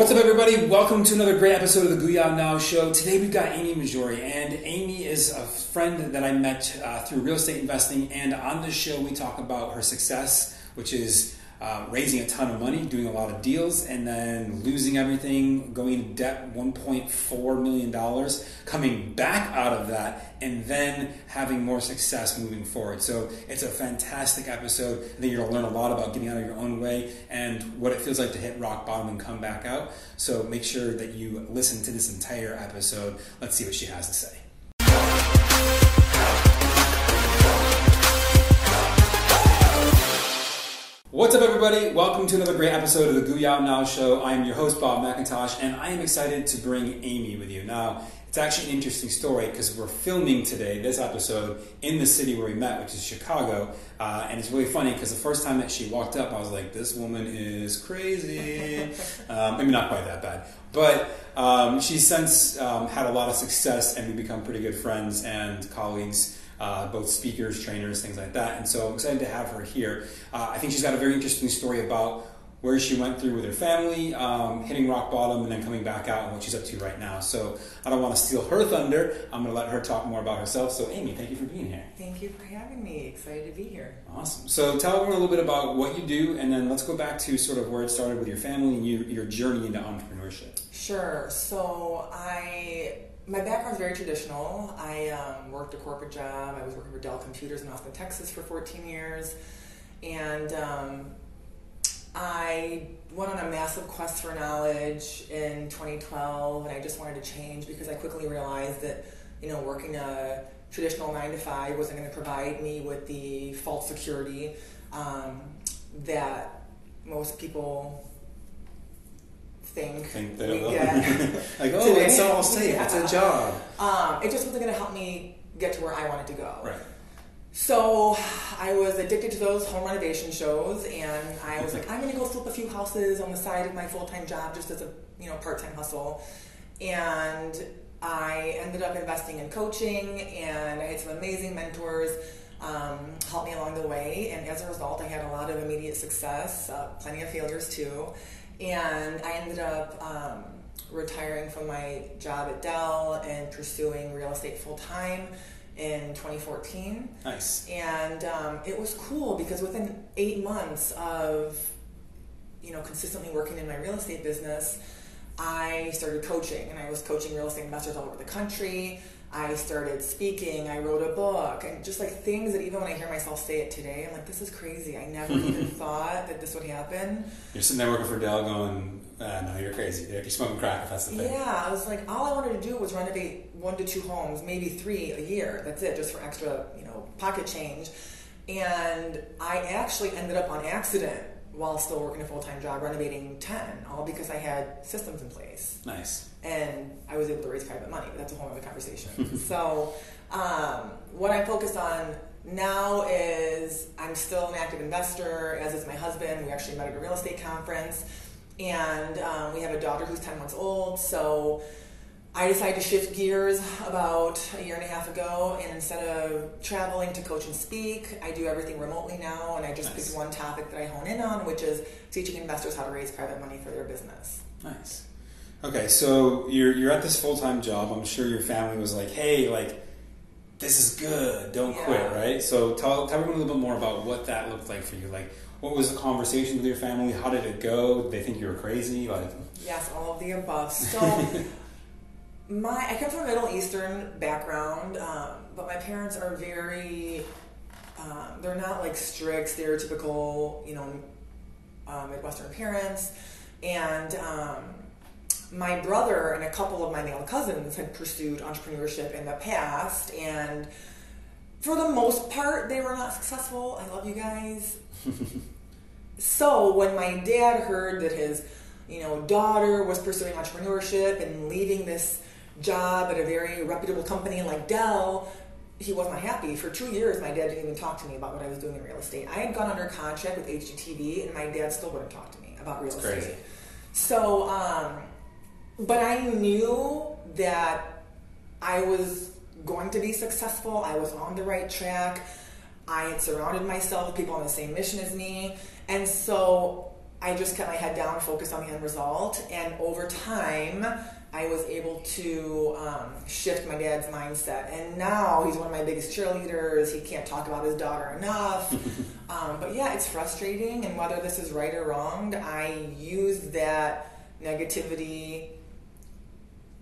What's up, everybody? Welcome to another great episode of the Booyah Now Show. Today we've got Amy Mahjoory, and Amy is a friend that I met uh, through real estate investing. And on this show, we talk about her success, which is uh, raising a ton of money, doing a lot of deals, and then losing everything, going into debt $1.4 million, coming back out of that, and then having more success moving forward. So it's a fantastic episode. I think you're going to learn a lot about getting out of your own way and what it feels like to hit rock bottom and come back out. So make sure that you listen to this entire episode. Let's see what she has to say. What's up, everybody? Welcome to another great episode of the Goo Now Show. I am your host, Bob McIntosh, and I am excited to bring Amy with you. Now, it's actually an interesting story because we're filming today, this episode, in the city where we met, which is Chicago. Uh, and it's really funny because the first time that she walked up, I was like, this woman is crazy. um, maybe not quite that bad. But um, she's since um, had a lot of success, and we've become pretty good friends and colleagues uh, both speakers, trainers, things like that. And so I'm excited to have her here. Uh, I think she's got a very interesting story about where she went through with her family, um, hitting rock bottom, and then coming back out and what she's up to right now. So I don't want to steal her thunder. I'm going to let her talk more about herself. So, Amy, thank you for being here. Thank you for having me. Excited to be here. Awesome. So, tell everyone a little bit about what you do, and then let's go back to sort of where it started with your family and you, your journey into entrepreneurship. Sure. So, I my background is very traditional. I um, worked a corporate job. I was working for Dell Computers in Austin, Texas for 14 years. And um, I went on a massive quest for knowledge in 2012, and I just wanted to change because I quickly realized that, you know, working a traditional nine to five wasn't going to provide me with the false security um, that most people think, think get. like, oh, today. it's all safe. Yeah. It's a job. Um, it just wasn't going to help me get to where I wanted to go. Right. So I was addicted to those home renovation shows, and I was like, I'm going to go flip a few houses on the side of my full time job, just as a you know part time hustle. And I ended up investing in coaching, and I had some amazing mentors um, help me along the way. And as a result, I had a lot of immediate success, uh, plenty of failures too and I ended up um, retiring from my job at Dell and pursuing real estate full time in 2014. Nice. And um, it was cool because within eight months of you know consistently working in my real estate business, I started coaching, and I was coaching real estate investors all over the country. I started speaking, I wrote a book, and just like things that even when I hear myself say it today, I'm like, this is crazy. I never even thought that this would happen. You're sitting there working for Dell going, ah, no, you're crazy. You're smoking crack if that's the thing. Yeah, I was like, all I wanted to do was renovate one to two homes, maybe three a year. That's it, just for extra, you know, pocket change. And I actually ended up on accident while still working a full time job, renovating 10, all because I had systems in place. Nice. And I was able to raise private money, but that's a whole other conversation. so, um, what I'm focused on now is I'm still an active investor, as is my husband. We actually met at a real estate conference, and um, we have a daughter who's 10 months old. So, I decided to shift gears about a year and a half ago, and instead of traveling to coach and speak, I do everything remotely now, and I just nice. picked one topic that I hone in on, which is teaching investors how to raise private money for their business. Nice. Okay, so you're you're at this full time job. I'm sure your family was like, "Hey, like, this is good. Don't yeah. quit." Right. So tell tell everyone a little bit more about what that looked like for you. Like, what was the conversation with your family? How did it go? Did they think you were crazy? Like, yes, all of the above. So. my I come from a Middle Eastern background, um, but my parents are very um, they're not like strict, stereotypical, you know, um, Midwestern parents. And um, my brother and a couple of my male cousins had pursued entrepreneurship in the past, and for the most part, they were not successful. I love you guys. so when my dad heard that his, you know, daughter was pursuing entrepreneurship and leaving this job at a very reputable company like Dell, he was not happy. For two years, my dad didn't even talk to me about what I was doing in real estate. I had gone under contract with HGTV, and my dad still wouldn't talk to me about real That's estate. Crazy. So, um, but I knew that I was going to be successful. I was on the right track. I had surrounded myself with people on the same mission as me. And so I just kept my head down focused on the end result. And over time, I was able to um, shift my dad's mindset. And now he's one of my biggest cheerleaders. He can't talk about his daughter enough. um, but yeah, it's frustrating. And whether this is right or wrong, I use that negativity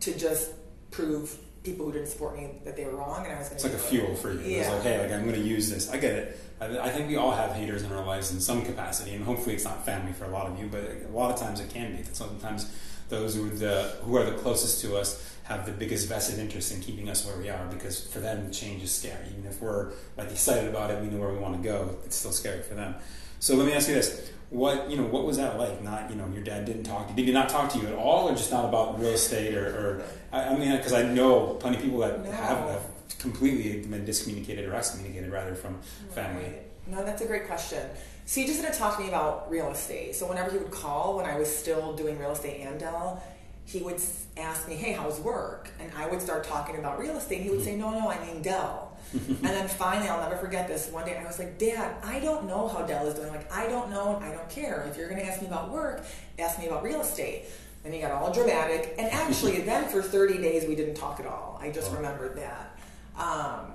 to just prove people who didn't support me that they were wrong, and I was going to. It's like a fuel for you. Yeah. It's like, hey, like I'm going to use this. I get it. I, I, think we all have haters in our lives in some capacity, and hopefully it's not family for a lot of you, but a lot of times it can be. That Sometimes those who, the, who are the closest to us have the biggest vested interest in keeping us where we are because for them change is scary. Even if we're like excited about it, we know where we want to go. It's still scary for them. So let me ask you this: what you know, what was that like? Not you know, your dad didn't talk to you. Did he not talk to you at all, or just not about real estate? Or, or I, I mean, because I know plenty of people that no. have, have, completely been discommunicated or excommunicated rather from right. family. No, that's a great question. So he just didn't talk to me about real estate. So whenever he would call, when I was still doing real estate and Dell, he would ask me, "Hey, how's work?" And I would start talking about real estate. And he would mm-hmm. say, "No, no, I mean Dell." and then finally, I'll never forget this. One day, I was like, Dad, I don't know how Dell is doing. Like, I don't know, and I don't care. If you're going to ask me about work, ask me about real estate. And he got all dramatic. And actually, then for 30 days, we didn't talk at all. I just oh. remembered that um,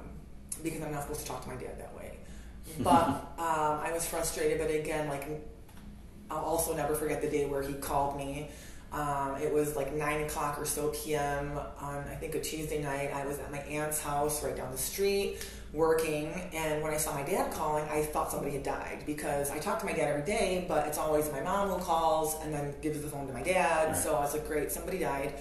because I'm not supposed to talk to my dad that way. But um, I was frustrated. But again, like, I'll also never forget the day where he called me um, it was like 9 o'clock or so p.m. on, I think, a Tuesday night. I was at my aunt's house right down the street working. And when I saw my dad calling, I thought somebody had died because I talk to my dad every day, but it's always my mom who calls and then gives the phone to my dad. Right. So I was like, great, somebody died.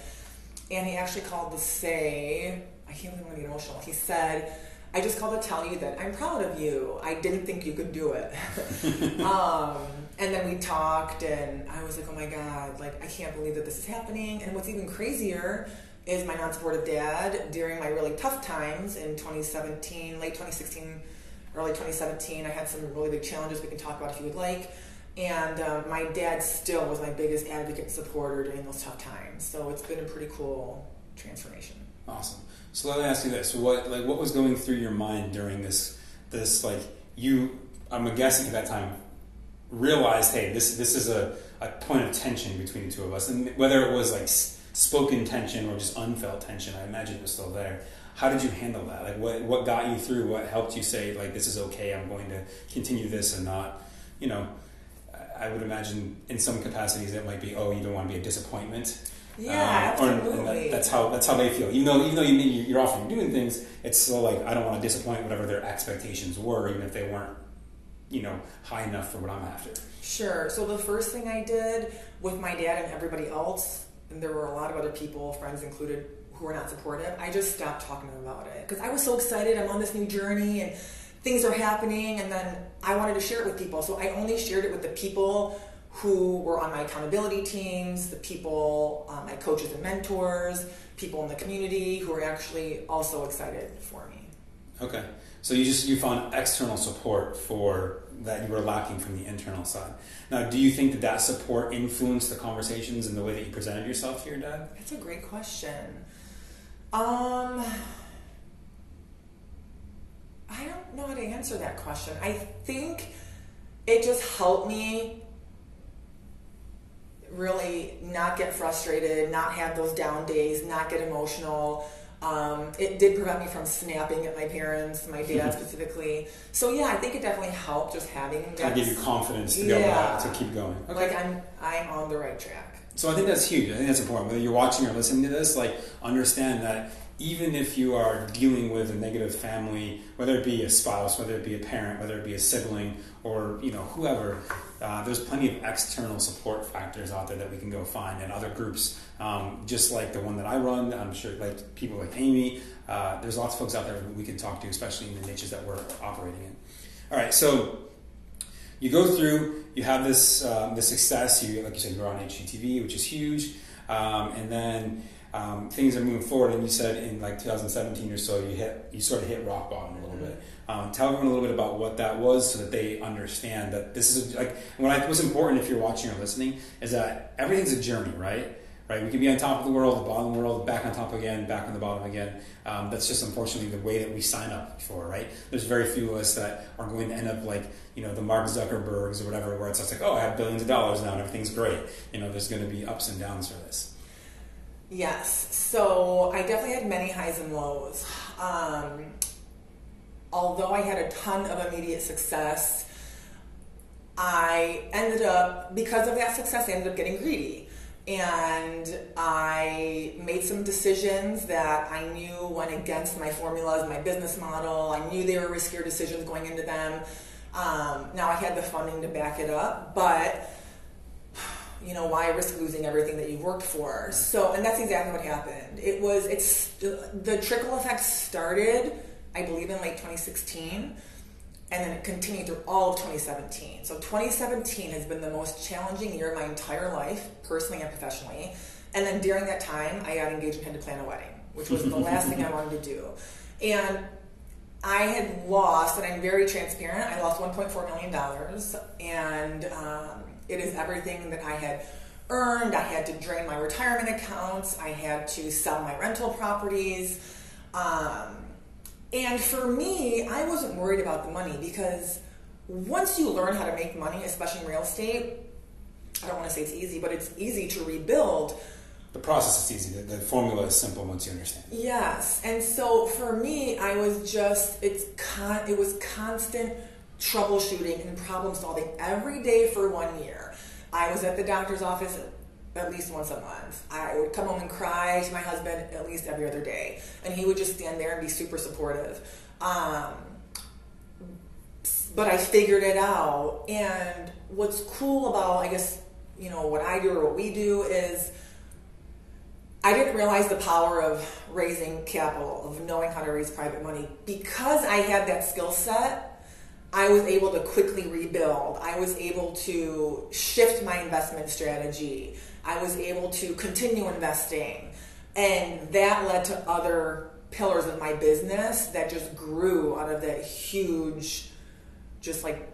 And he actually called to say, I can't even want to get emotional. He said, I just called to tell you that I'm proud of you. I didn't think you could do it. um, and then we talked, and I was like, oh my God, like, I can't believe that this is happening. And what's even crazier is my non supportive dad during my really tough times in 2017, late 2016, early 2017. I had some really big challenges we can talk about if you would like. And um, my dad still was my biggest advocate and supporter during those tough times. So it's been a pretty cool transformation. Awesome. So let me ask you this: what like what was going through your mind during this this like you? I'm guessing at that time realized, hey, this this is a, a point of tension between the two of us, and whether it was like spoken tension or just unfelt tension, I imagine it was still there. How did you handle that? Like, what what got you through? What helped you say like this is okay? I'm going to continue this and not, you know. I would imagine in some capacities it might be, oh, you don't want to be a disappointment. Yeah, um, absolutely. That, that's how that's how they feel. Even though even though you, you're often doing things, it's still like I don't want to disappoint whatever their expectations were, even if they weren't you know, high enough for what I'm after. Sure. So the first thing I did with my dad and everybody else, and there were a lot of other people, friends included, who were not supportive, I just stopped talking to them about it. Because I was so excited, I'm on this new journey and things are happening, and then I wanted to share it with people. So I only shared it with the people who were on my accountability teams, the people, um, my coaches and mentors, people in the community who were actually also excited for me. Okay. So you just you found external support for that you were lacking from the internal side. Now, do you think that that support influenced the conversations and the way that you presented yourself to your dad? That's a great question. Um, I don't know how to answer that question. I think it just helped me really not get frustrated, not have those down days, not get emotional um, it did prevent me from snapping at my parents, my dad specifically. So yeah, I think it definitely helped just having that. Kind of give you confidence to yeah. to, to keep going. Okay. Like I'm, I'm on the right track. So I think that's huge. I think that's important. Whether you're watching or listening to this, like understand that even if you are dealing with a negative family, whether it be a spouse, whether it be a parent, whether it be a sibling, or you know whoever, uh, there's plenty of external support factors out there that we can go find, and other groups, um, just like the one that I run. I'm sure like people like Amy. Uh, there's lots of folks out there we can talk to, especially in the niches that we're operating in. All right, so you go through, you have this um, this success. You like you said, you're on HGTV, which is huge, um, and then um, things are moving forward. And you said in like 2017 or so, you hit you sort of hit rock bottom a little mm-hmm. bit. Um, tell everyone a little bit about what that was, so that they understand that this is a, like what I, what's important if you're watching or listening is that everything's a journey, right? Right? We can be on top of the world, the bottom of the world, back on top again, back on the bottom again. Um, that's just unfortunately the way that we sign up for, right? There's very few of us that are going to end up like, you know, the Mark Zuckerbergs or whatever, where it's like, oh, I have billions of dollars now and everything's great. You know, there's going to be ups and downs for this. Yes. So I definitely had many highs and lows. Um, although I had a ton of immediate success, I ended up, because of that success, I ended up getting greedy. And I made some decisions that I knew went against my formulas, my business model. I knew they were riskier decisions going into them. Um, now I had the funding to back it up, but you know why risk losing everything that you've worked for so and that's exactly what happened it was it's the trickle effect started i believe in late 2016 and then it continued through all of 2017. So 2017 has been the most challenging year of my entire life, personally and professionally. And then during that time, I got engaged and had to plan a wedding, which was the last thing I wanted to do. And I had lost, and I'm very transparent, I lost $1.4 million. And um, it is everything that I had earned. I had to drain my retirement accounts. I had to sell my rental properties. Um, and for me, I wasn't worried about the money because once you learn how to make money, especially in real estate, I don't want to say it's easy, but it's easy to rebuild. The process is easy. The, the formula is simple once you understand. Yes, and so for me, I was just it's con- it was constant troubleshooting and problem solving every day for one year. I was at the doctor's office at least once a month. I would come home and cry to my husband at least every other day, and he would just stand there and be super supportive. Um, but I figured it out, and what's cool about, I guess, you know, what I do or what we do is. I didn't realize the power of raising capital, of knowing how to raise private money. Because I had that skill set, I was able to quickly rebuild. I was able to shift my investment strategy. I was able to continue investing. And that led to other pillars of my business that just grew out of that huge, just like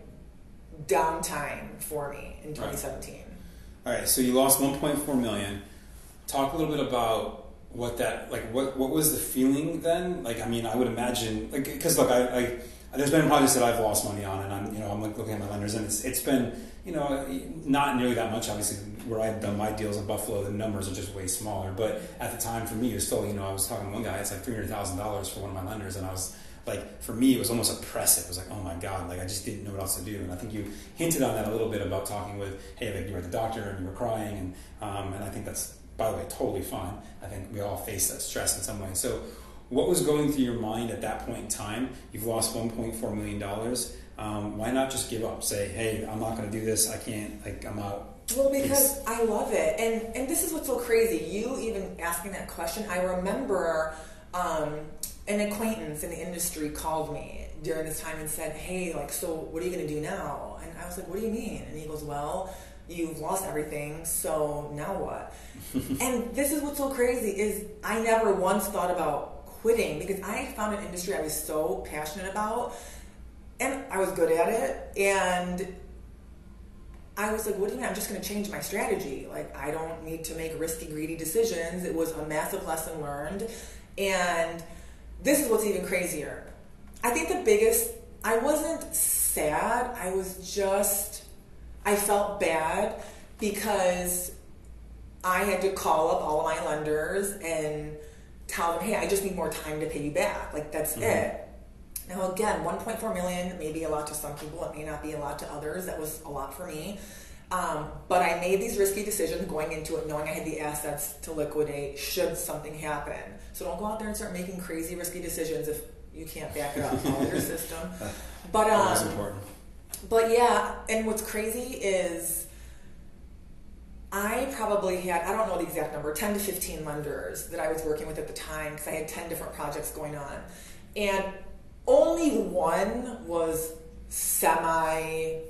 downtime for me in 2017. All right, All right so you lost 1.4 million. Talk a little bit about what that like what what was the feeling then like i mean i would imagine like because look I, I there's been projects that I've lost money on, and I'm you know I'm looking at my lenders, and it's it's been you know not nearly that much. Obviously, where I've done my deals in Buffalo, the numbers are just way smaller. But at the time, for me, it was still you know I was talking to one guy, it's like three hundred thousand dollars for one of my lenders, and I was like for me it was almost oppressive. It was like oh my god, like I just didn't know what else to do. And I think you hinted on that a little bit about talking with hey, like you were at the doctor and you were crying, and um, and I think that's by the way totally fine. I think we all face that stress in some way. So what was going through your mind at that point in time? You've lost $1.4 million. Um, why not just give up? Say, hey, I'm not going to do this. I can't, like, I'm out. Well, because I love it. And, and this is what's so crazy. You even asking that question, I remember um, an acquaintance in the industry called me during this time and said, hey, like, so what are you going to do now? And I was like, what do you mean? And he goes, well, you've lost everything, so now what? and this is what's so crazy is I never once thought about quitting because I found an industry I was so passionate about and I was good at it. And I was like, what do you mean? I'm just going to change my strategy. Like, I don't need to make risky, greedy decisions. It was a massive lesson learned. And this is what's even crazier. I think the biggest, I wasn't sad. I was just, I felt bad because I had to call up all of my lenders and tell them, hey, I just need more time to pay you back. Like that's mm-hmm. it. Now again, 1.4 million may be a lot to some people. It may not be a lot to others. That was a lot for me. Um, but I made these risky decisions going into it, knowing I had the assets to liquidate should something happen. So don't go out there and start making crazy risky decisions if you can't back it up all your system. But um, important. But yeah, and what's crazy is I probably had, I don't know the exact number, 10 to 15 lenders that I was working with at the time because I had 10 different projects going on. And only one was semi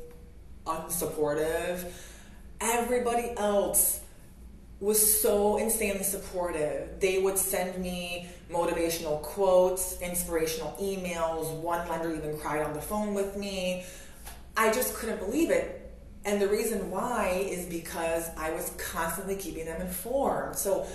unsupportive. Everybody else was so insanely supportive. They would send me motivational quotes, inspirational emails. One lender even cried on the phone with me. I just couldn't believe it And the reason why is because I was constantly keeping them informed. So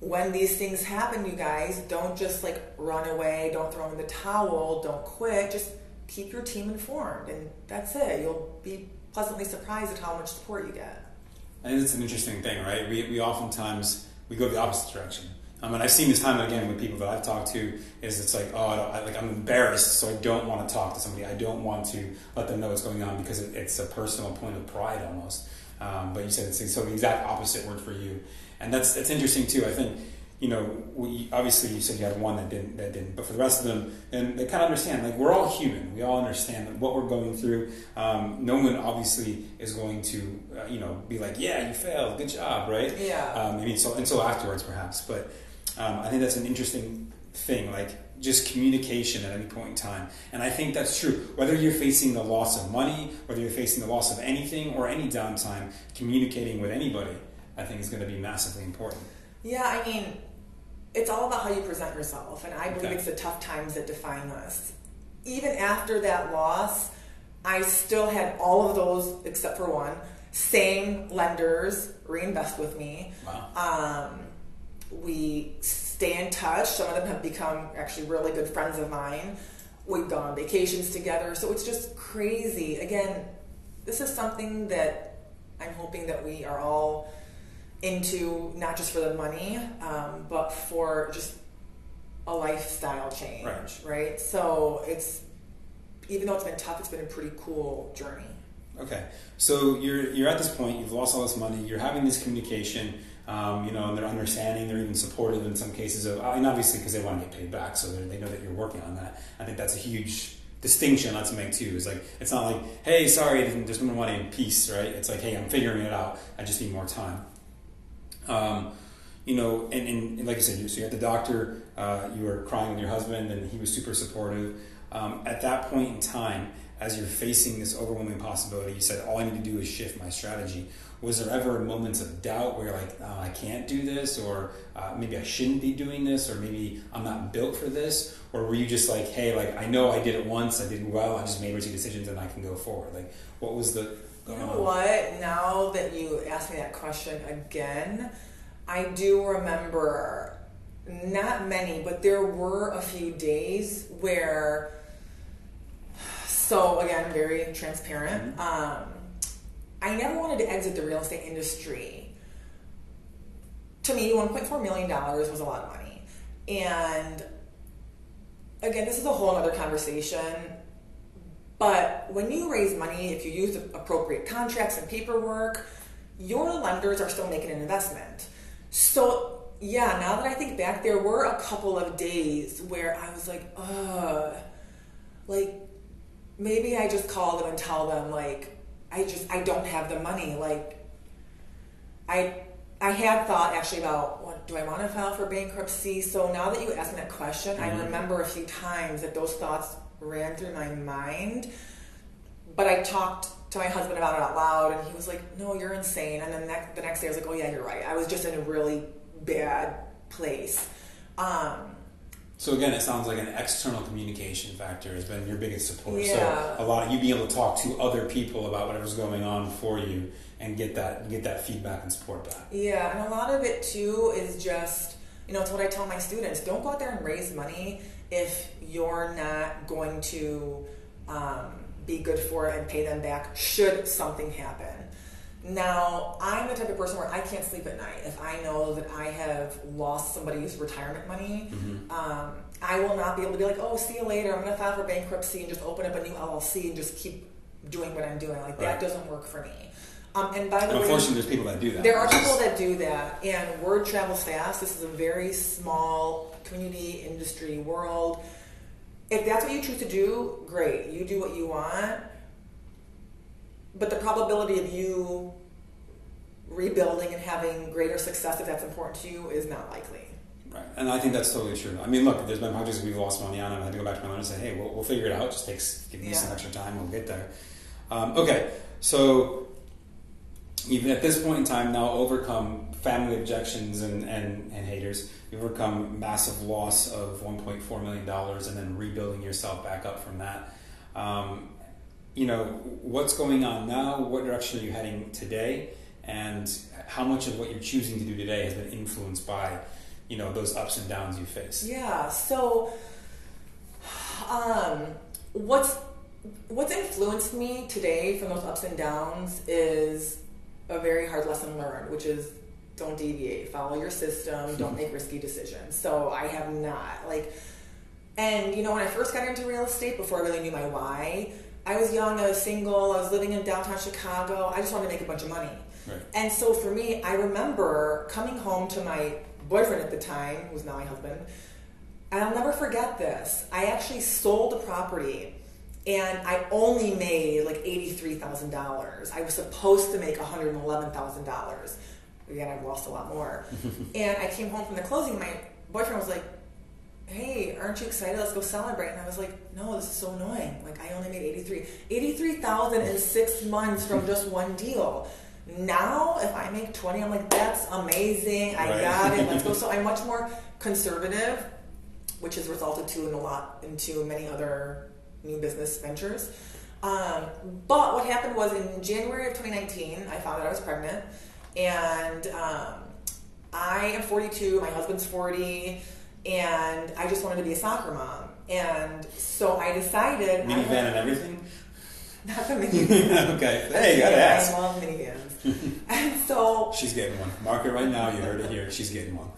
when these things happen, you guys, don't just like run away, don't throw in the towel, don't quit. Just keep your team informed, and that's it. You'll be pleasantly surprised at how much support you get. I think it's an interesting thing, right? We, we oftentimes we go the opposite direction. I mean, I've seen this time and again with people that I've talked to. Is it's like, oh, I I, like I'm embarrassed, so I don't want to talk to somebody. I don't want to let them know what's going on because it, it's a personal point of pride almost. Um, but you said it's so the exact opposite word for you, and that's that's interesting too. I think you know, we, obviously you said you had one that didn't, that didn't, but for the rest of them, and they kind of understand, like we're all human. We all understand what we're going through. Um, no one obviously is going to, uh, you know, be like, yeah, you failed, good job, right? Yeah. Um, I mean, so until afterwards, perhaps. But um, I think that's an interesting thing, like just communication at any point in time. And I think that's true. Whether you're facing the loss of money, whether you're facing the loss of anything or any downtime, communicating with anybody, I think is going to be massively important. Yeah, I mean, it's all about how you present yourself, and I believe Okay. it's the tough times that define us. Even after that loss, I still had all of those, except for one, same lenders reinvest with me. Wow. Um, we stay in touch. Some of them have become actually really good friends of mine. We've gone on vacations together. So it's just crazy. Again, this is something that I'm hoping that we are all into, not just for the money, um, but for just a lifestyle change, Right. right? So it's, even though it's been tough, it's been a pretty cool journey. Okay, so you're you're at this point. You've lost all this money. You're having this communication. Um, you know, and they're understanding. They're even supportive in some cases of, I mean, obviously because they want to get paid back, so they're- know that you're working on that. I think that's a huge distinction not to make too. Is like it's not like, hey, sorry, there's no money in peace, right? It's like, hey, I'm figuring it out. I just need more time. Um, you know, and, and, and like I said, you, so you're at the doctor, uh, you were crying with your husband, and he was super supportive. Um, at that point in time, as you're facing this overwhelming possibility, you said, All I need to do is shift my strategy. Was there ever moments of doubt where you're like, oh, I can't do this, or uh, maybe I shouldn't be doing this, or maybe I'm not built for this? Or were you just like, hey, like I know I did it once, I did well, I just made risky decisions and I can go forward? Like, what was the. You know what? Now that you asked me that question again, I do remember not many, but there were a few days where. So again, very transparent. Um, I never wanted to exit the real estate industry. To me, one point four million dollars was a lot of money, and again, this is a whole other conversation. But when you raise money, if you use appropriate contracts and paperwork, your lenders are still making an investment. So, yeah, now that I think back, there were a couple of days where I was like, ugh, like maybe I just call them and tell them, like, I just, I don't have the money. Like, I, I had thought actually about what do I want to file for bankruptcy. So now that you asked me that question, I Mhm. remember a few times that those thoughts ran through my mind. But I talked to my husband about it out loud, and he was like, "No, you're insane." And then next, the next day, I was like, "Oh yeah, you're right. I was just in a really bad place." Um, So again, it sounds like an external communication factor has been your biggest support. Yeah. So a lot of you being able to talk to other people about whatever's going on for you and get that get that feedback and support back. Yeah, and a lot of it too is just, you know, it's what I tell my students don't go out there and raise money if you're not going to um, be good for it and pay them back should something happen. Now, I'm the type of person where I can't sleep at night if I know that I have lost somebody's retirement money. Um, I will not be able to be like, oh, see you later. I'm going to file for bankruptcy and just open up a new LLC and just keep doing what I'm doing. Like, that Right. doesn't work for me. Um, and by the And way, unfortunately, there's people that do that. there are people that do that, and word travels fast. This is a very small community industry world. If that's what you choose to do, great. You do what you want. But the probability of you rebuilding and having greater success, if that's important to you, is not likely. Right, and I think that's totally true. I mean, look, there's been projects we've lost money on, and I had to go back to my lender and say, "Hey, we'll, we'll figure it out. It just takes give me some extra time. We'll get there." Um, okay, so even at this point in time, now overcome family objections and, and, and haters. You've overcome massive loss of 1.4 million dollars, and then rebuilding yourself back up from that. Um, you know, what's going on now? What direction are you heading today? And how much of what you're choosing to do today has been influenced by, you know, those ups and downs you face? Yeah. So, um, what's what's influenced me today from those ups and downs is a very hard lesson learned, which is don't deviate, follow your system, don't make risky decisions. So I have not like, and you know, when I first got into real estate, before I really knew my why, I was young, I was single, I was living in downtown Chicago. I just wanted to make a bunch of money. Right. And so for me, I remember coming home to my boyfriend at the time, who's now my husband, and I'll never forget this. I actually sold a property and I only made like $83,000. I was supposed to make $111,000. Again, I've lost a lot more. and I came home from the closing, my boyfriend was like, hey, aren't you excited? Let's go celebrate. And I was like, no, this is so annoying. Like, I only made 83. 83,000 in six months from just one deal. Now, if I make 20, I'm like, that's amazing. I Right. got it. Let's go. So I'm much more conservative, which has resulted to in a lot into many other new business ventures. Um, but what happened was in January of 2019, I found that I was pregnant, and um, I am 42. My husband's 40, and I just wanted to be a soccer mom. And so I decided. Minivan and everything? Not the minivan. okay. Hey, you gotta ask. I love minivans. and so She's getting one. Mark it right now. You heard it here. She's getting one.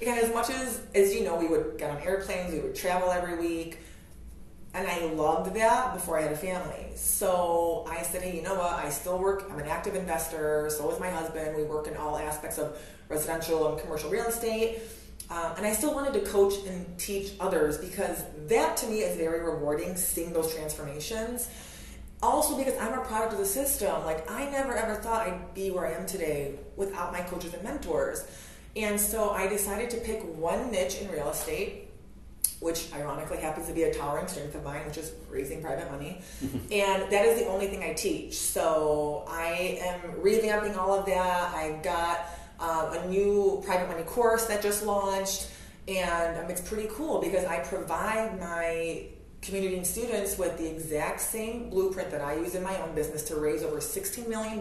again, as much as as you know, we would get on airplanes, we would travel every week, and I loved that before I had a family. So I said, hey, you know what? I still work. I'm an active investor. So is my husband. We work in all aspects of residential and commercial real estate. Um, and I still wanted to coach and teach others because that to me is very rewarding, seeing those transformations. Also, because I'm a product of the system. Like, I never ever thought I'd be where I am today without my coaches and mentors. And so I decided to pick one niche in real estate, which ironically happens to be a towering strength of mine, which is raising private money. and that is the only thing I teach. So I am revamping all of that. I've got um, a new private money course that just launched. And um, it's pretty cool because I provide my community and students with the exact same blueprint that I use in my own business to raise over $16 million,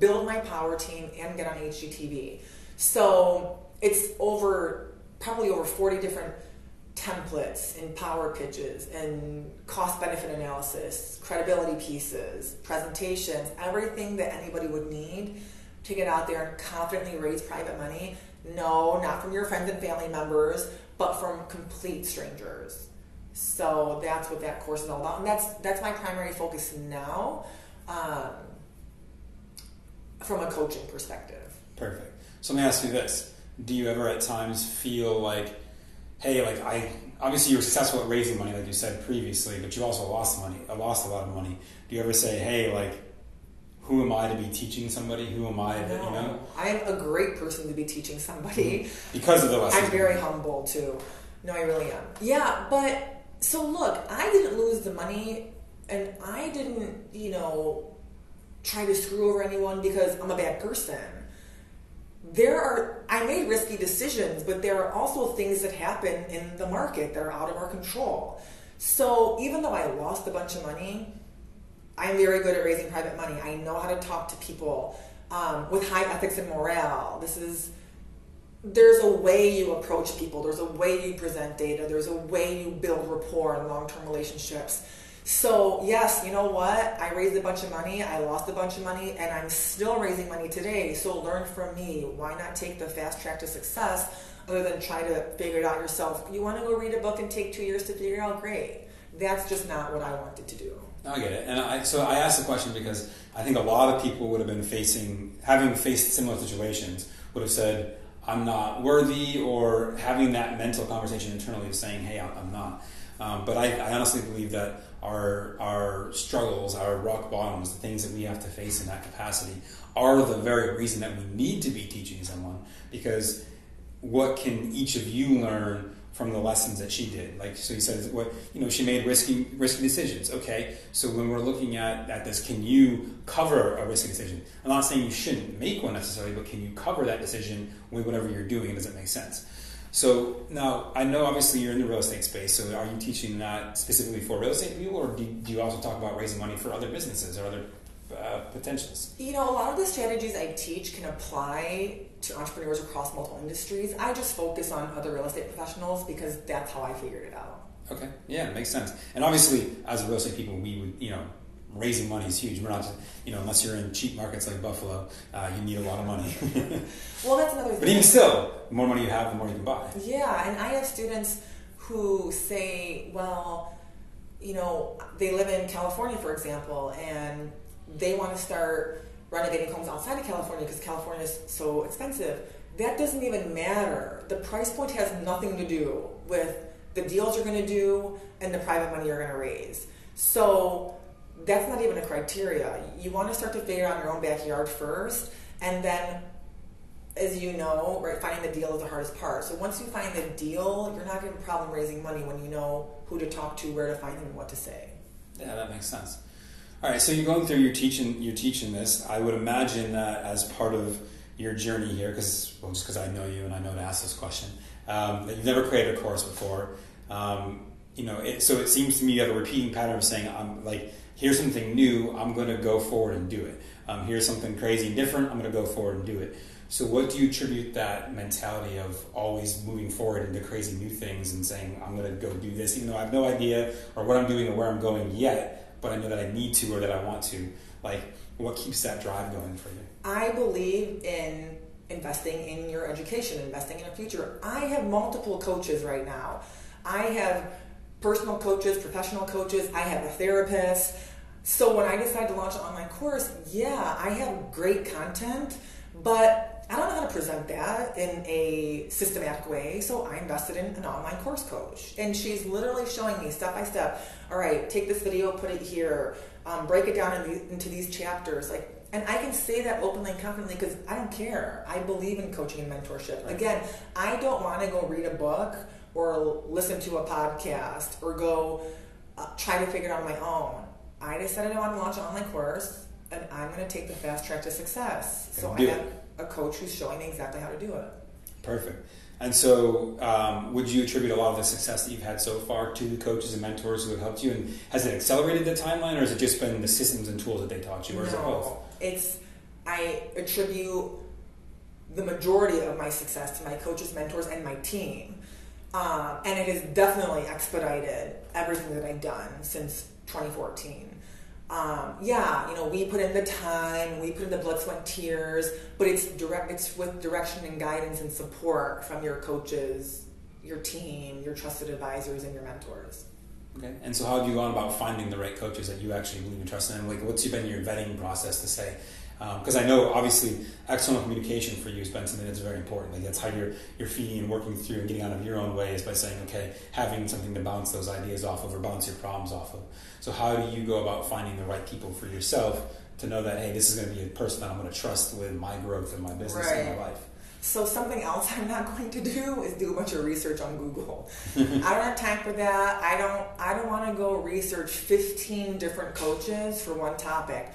build my power team, and get on HGTV. So it's over probably over 40 different templates and power pitches and cost benefit analysis, credibility pieces, presentations, everything that anybody would need to get out there and confidently raise private money. No, not from your friends and family members, but from complete strangers. So that's what that course is all about, and that's that's my primary focus now, um, from a coaching perspective. Perfect. So let me ask you this: Do you ever at times feel like, hey, like I obviously you were successful at raising money, like you said previously, but you also lost money. I lost a lot of money. Do you ever say, hey, like, who am I to be teaching somebody? Who am I that you know? I'm a great person to be teaching somebody. Mm-hmm. Because of the lessons. I'm very humble too. No, I really am. Yeah, but so look, I didn't lose the money and I didn't, you know, try to screw over anyone because I'm a bad person. There are, I made risky decisions, but there are also things that happen in the market that are out of our control. So even though I lost a bunch of money, I'm very good at raising private money. I know how to talk to people um, with high ethics and morale. This is there's a way you approach people. There's a way you present data. There's a way you build rapport and long-term relationships. So yes, you know what? I raised a bunch of money. I lost a bunch of money, and I'm still raising money today. So learn from me. Why not take the fast track to success, other than try to figure it out yourself? You want to go read a book and take two years to figure it out? Great. That's just not what I wanted to do. I get it, and I, so I asked the question because I think a lot of people would have been facing, having faced similar situations, would have said, "I'm not worthy," or having that mental conversation internally of saying, "Hey, I'm I'm not." Um, but I, I honestly believe that our our struggles, our rock bottoms, the things that we have to face in that capacity, are the very reason that we need to be teaching someone. Because what can each of you learn from the lessons that she did. Like so, you said, what you know, she made risky risky decisions. Okay, so when we're looking at at this, can you cover a risky decision? I'm not saying you shouldn't make one necessarily, but can you cover that decision with whatever you're doing? Does it make sense? So now I know obviously you're in the real estate space. So are you teaching that specifically for real estate people, or do, do you also talk about raising money for other businesses or other uh, potentials? You know, a lot of the strategies I teach can apply to entrepreneurs across multiple industries. I just focus on other real estate professionals because that's how I figured it out. Okay, yeah, it makes sense. And obviously, as real estate people, we would, you know, raising money is huge. We're not, you know, unless you're in cheap markets like Buffalo, uh, you need a lot of money. well, that's another thing. But even still, the more money you have, the more you can buy. Yeah, and I have students who say, well, you know, they live in California, for example, and they want to start renovating homes outside of California because California is so expensive. That doesn't even matter. The price point has nothing to do with the deals you're going to do and the private money you're going to raise. So that's not even a criteria. You want to start to figure out your own backyard first, and then, as you know, right, finding the deal is the hardest part. So once you find the deal, you're not going to have a problem raising money when you know who to talk to, where to find them, and what to say. Yeah, that makes sense. All right, so you're going through, you're teaching, you're teaching this. I would imagine that as part of your journey here, because well, just because I know you and I know to ask this question, um, that you've never created a course before. Um, you know, it, so it seems to me you have a repeating pattern of saying, "I'm like, here's something new. I'm going to go forward and do it. Um, here's something crazy and different. I'm going to go forward and do it." So, what do you attribute that mentality of always moving forward into crazy new things and saying, "I'm going to go do this," even though I have no idea or what I'm doing or where I'm going yet? But I know that I need to or that I want to. Like, what keeps that drive going for you? I believe in investing in your education, investing in a future. I have multiple coaches right now. I have personal coaches, professional coaches, I have a therapist. So when I decide to launch an online course, yeah, I have great content, but I don't know how to present that in a systematic way, so I invested in an online course coach. And she's literally showing me step by step all right, take this video, put it here, um, break it down in the, into these chapters. Like, and I can say that openly and confidently because I don't care. I believe in coaching and mentorship. Again, I don't want to go read a book or listen to a podcast or go uh, try to figure it out on my own. I decided I want to launch an online course and I'm going to take the fast track to success. So I have a coach who's showing me exactly how to do it. Perfect. And so, um, would you attribute a lot of the success that you've had so far to the coaches and mentors who have helped you? And has it accelerated the timeline, or has it just been the systems and tools that they taught you, or no, is it both? It's I attribute the majority of my success to my coaches, mentors, and my team, um, and it has definitely expedited everything that I've done since 2014 um, yeah, you know, we put in the time, we put in the blood, sweat, tears, but it's direct. It's with direction and guidance and support from your coaches, your team, your trusted advisors, and your mentors. Okay. And so, how have you gone about finding the right coaches that you actually believe and trust in? Like, what's been your vetting process to say, because um, I know obviously external communication for you has been something that's very important. Like that's how you're you're feeding and working through and getting out of your own way is by saying, okay, having something to bounce those ideas off of or bounce your problems off of. So how do you go about finding the right people for yourself to know that hey, this is going to be a person that I'm going to trust with my growth and my business right. and my life. So something else I'm not going to do is do a bunch of research on Google. I don't have time for that. I don't I don't want to go research 15 different coaches for one topic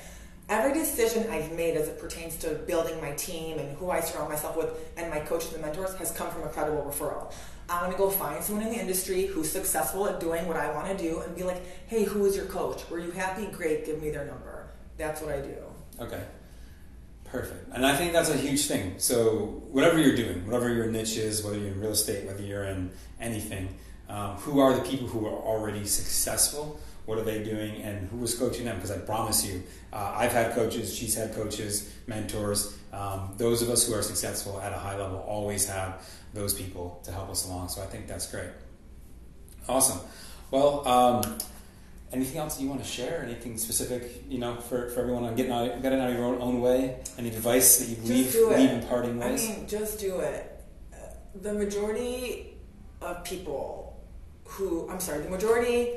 every decision I've made as it pertains to building my team and who I surround myself with and my coaches and mentors has come from a credible referral. I'm gonna go find someone in the industry who's successful at doing what I wanna do and be like, hey, who is your coach? Were you happy? Great, give me their number. That's what I do. Okay. Perfect. And I think that's a huge thing. So, whatever you're doing, whatever your niche is, whether you're in real estate, whether you're in anything, um, who are the people who are already successful? What are they doing? And who was coaching them? Because I promise you, uh, I've had coaches, she's had coaches, mentors. Um, those of us who are successful at a high level always have those people to help us along. So I think that's great. Awesome. Well, um, anything else you want to share? Anything specific, you know, for, for everyone on getting out, getting out of your own, own way? Any advice that you leave, leave in parting ways? I mean, just do it. The majority of people who, I'm sorry, the majority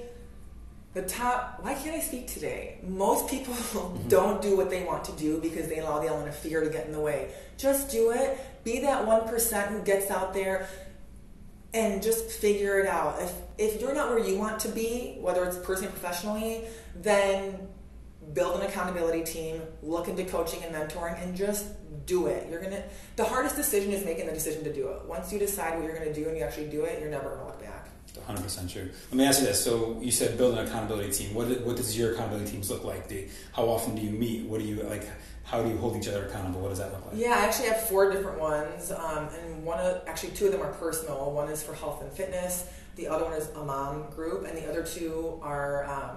the top why can't i speak today most people mm-hmm. don't do what they want to do because they allow the element of fear to get in the way just do it be that 1% who gets out there and just figure it out if if you're not where you want to be whether it's personally or professionally then build an accountability team, look into coaching and mentoring, and just do it. You're gonna. The hardest decision is making the decision to do it. Once you decide what you're gonna do and you actually do it, you're never gonna. 100% true. Let me ask you this. So you said build an accountability team. What, what does your accountability teams look like? Do, how often do you meet? What do you like? How do you hold each other accountable? What does that look like? Yeah, I actually have four different ones, um, and one of actually two of them are personal. One is for health and fitness. The other one is a mom group, and the other two are um,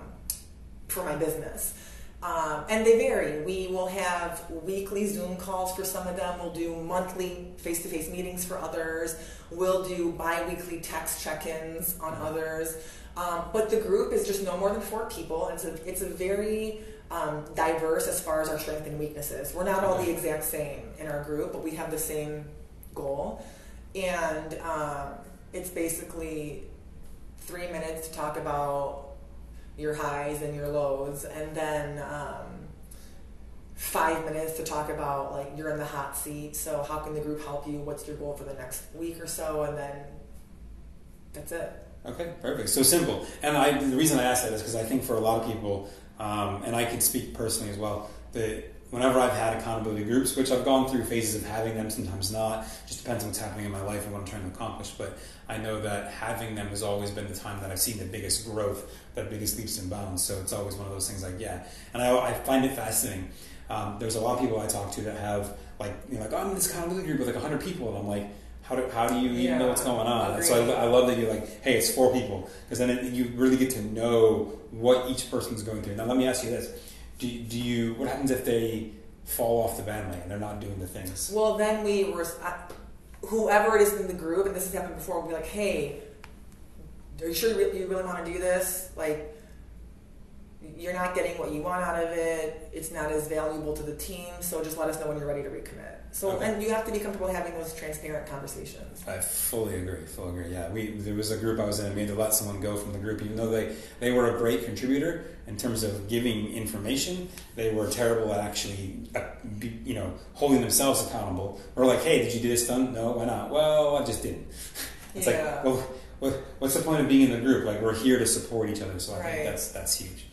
for my business. Um, and they vary. We will have weekly Zoom calls for some of them. We'll do monthly face to face meetings for others. We'll do bi weekly text check ins on others. Um, but the group is just no more than four people. It's a, it's a very um, diverse as far as our strengths and weaknesses. We're not all the exact same in our group, but we have the same goal. And um, it's basically three minutes to talk about your highs and your lows, and then um, five minutes to talk about like you're in the hot seat. So how can the group help you? What's your goal for the next week or so? And then that's it. Okay, perfect. So simple. And I, the reason I ask that is because I think for a lot of people, um, and I can speak personally as well, that whenever I've had accountability groups, which I've gone through phases of having them, sometimes not, just depends on what's happening in my life and what I'm trying to accomplish. But I know that having them has always been the time that I've seen the biggest growth, the biggest leaps and bounds. So it's always one of those things like, yeah. And I, I find it fascinating. Um, there's a lot of people I talk to that have, like, you know, like, oh, I'm in this accountability group with like 100 people. And I'm like, how do, how do you even Yeah, know what's going on? agreed. So I, I love that you're like, hey, it's four people. Because then it, you really get to know what each person's going through. Now, let me ask you this. Do, do you, what happens if they fall off the bandwagon? They're not doing the things. Well, then we were, uh, whoever it is in the group, and this has happened before, we'll be like, hey, are you sure you really, you really want to do this? Like, you're not getting what you want out of it. It's not as valuable to the team. So just let us know when you're ready to recommit. So, Okay. and you have to be comfortable having those transparent conversations. I fully agree. Fully agree. Yeah, we there was a group I was in. We had to let someone go from the group, even though they they were a great contributor in terms of giving information. They were terrible at actually, uh, you know, holding themselves accountable. We're like, hey, did you do this done? No, why not? Well, I just didn't. It's Yeah. like, well, what, what's the point of being in the group? Like, we're here to support each other. So I Right. think that's that's huge.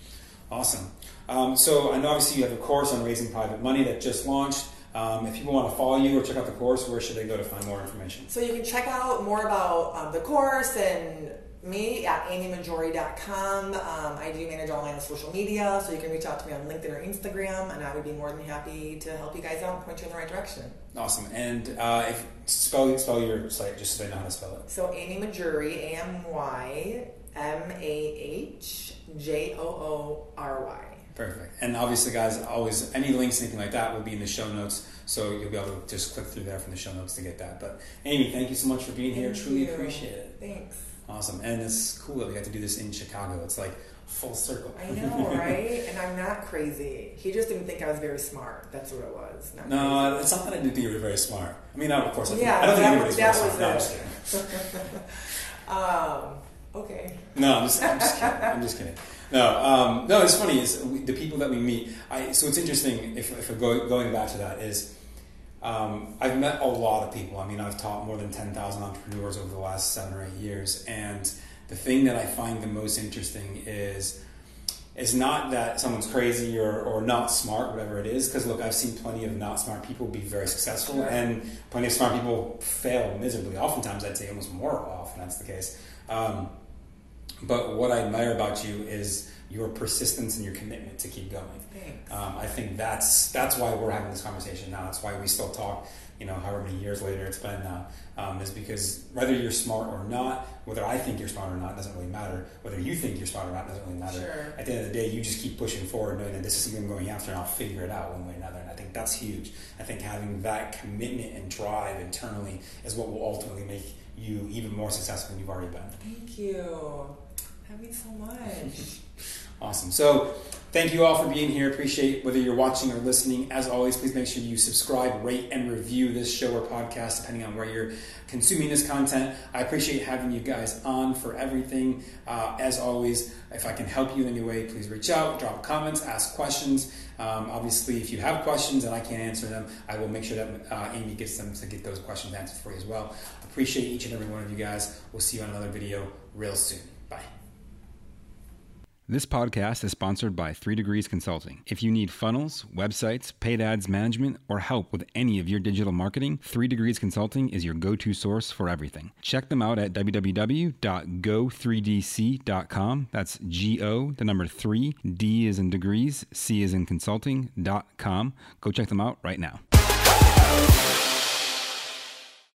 Awesome. Um, so I know obviously you have a course on raising private money that just launched. Um, if people want to follow you or check out the course, where should they go to find more information? So you can check out more about um, the course and me at amymahjoory.com. Um, I do manage all my social media, so you can reach out to me on LinkedIn or Instagram, and I would be more than happy to help you guys out and point you in the right direction. Awesome. And uh, if spell spell your site just so they know how to spell it. So Amy Mahjoory, A M Y M A H J O O R Y. Perfect. And obviously, guys, always any links, anything like that, will be in the show notes. So you'll be able to just click through there from the show notes to get that. But Amy, thank you so much for being here. Thank Truly you. appreciate it. Thanks. Awesome. And it's cool that we got to do this in Chicago. It's like full circle. I know, right? and I'm not crazy. He just didn't think I was very smart. That's what it was. Not No, crazy. it's not that I didn't think you were very smart. I mean, of course, I, think, Yeah, I don't think that- anybody's that very was smart. No, I'm just kidding. Um, okay. No, I'm just, I'm just kidding. I'm just kidding. No, um, no. It's funny is the people that we meet. I so it's interesting. If, if we're go, going back to that is, um, I've met a lot of people. I mean, I've taught more than ten thousand entrepreneurs over the last seven or eight years, and the thing that I find the most interesting is. Is not that someone's crazy or, or not smart, whatever it is. Because look, I've seen plenty of not smart people be very successful, and plenty of smart people fail miserably. Oftentimes, I'd say almost more often that's the case. Um, but what I admire about you is your persistence and your commitment to keep going. Um, I think that's that's why we're having this conversation now. That's why we still talk. You know, however many years later it's been now, um, is because whether you're smart or not, whether I think you're smart or not, doesn't really matter. Whether you think you're smart or not doesn't really matter. Sure. At the end of the day, you just keep pushing forward, knowing that this is something I'm going after, and I'll figure it out one way or another. And I think that's huge. I think having that commitment and drive internally is what will ultimately make you even more successful than you've already been. Thank you. That means so much. Awesome. So, thank you all for being here. Appreciate whether you're watching or listening. As always, please make sure you subscribe, rate, and review this show or podcast, depending on where you're consuming this content. I appreciate having you guys on for everything. Uh, as always, if I can help you in any way, please reach out, drop comments, ask questions. Um, obviously, if you have questions and I can't answer them, I will make sure that uh, Amy gets them to get those questions answered for you as well. Appreciate each and every one of you guys. We'll see you on another video real soon. This podcast is sponsored by 3 Degrees Consulting. If you need funnels, websites, paid ads management, or help with any of your digital marketing, 3 Degrees Consulting is your go to source for everything. Check them out at www.go3dc.com. That's G O, the number 3, D is in degrees, C is in consulting.com. Go check them out right now.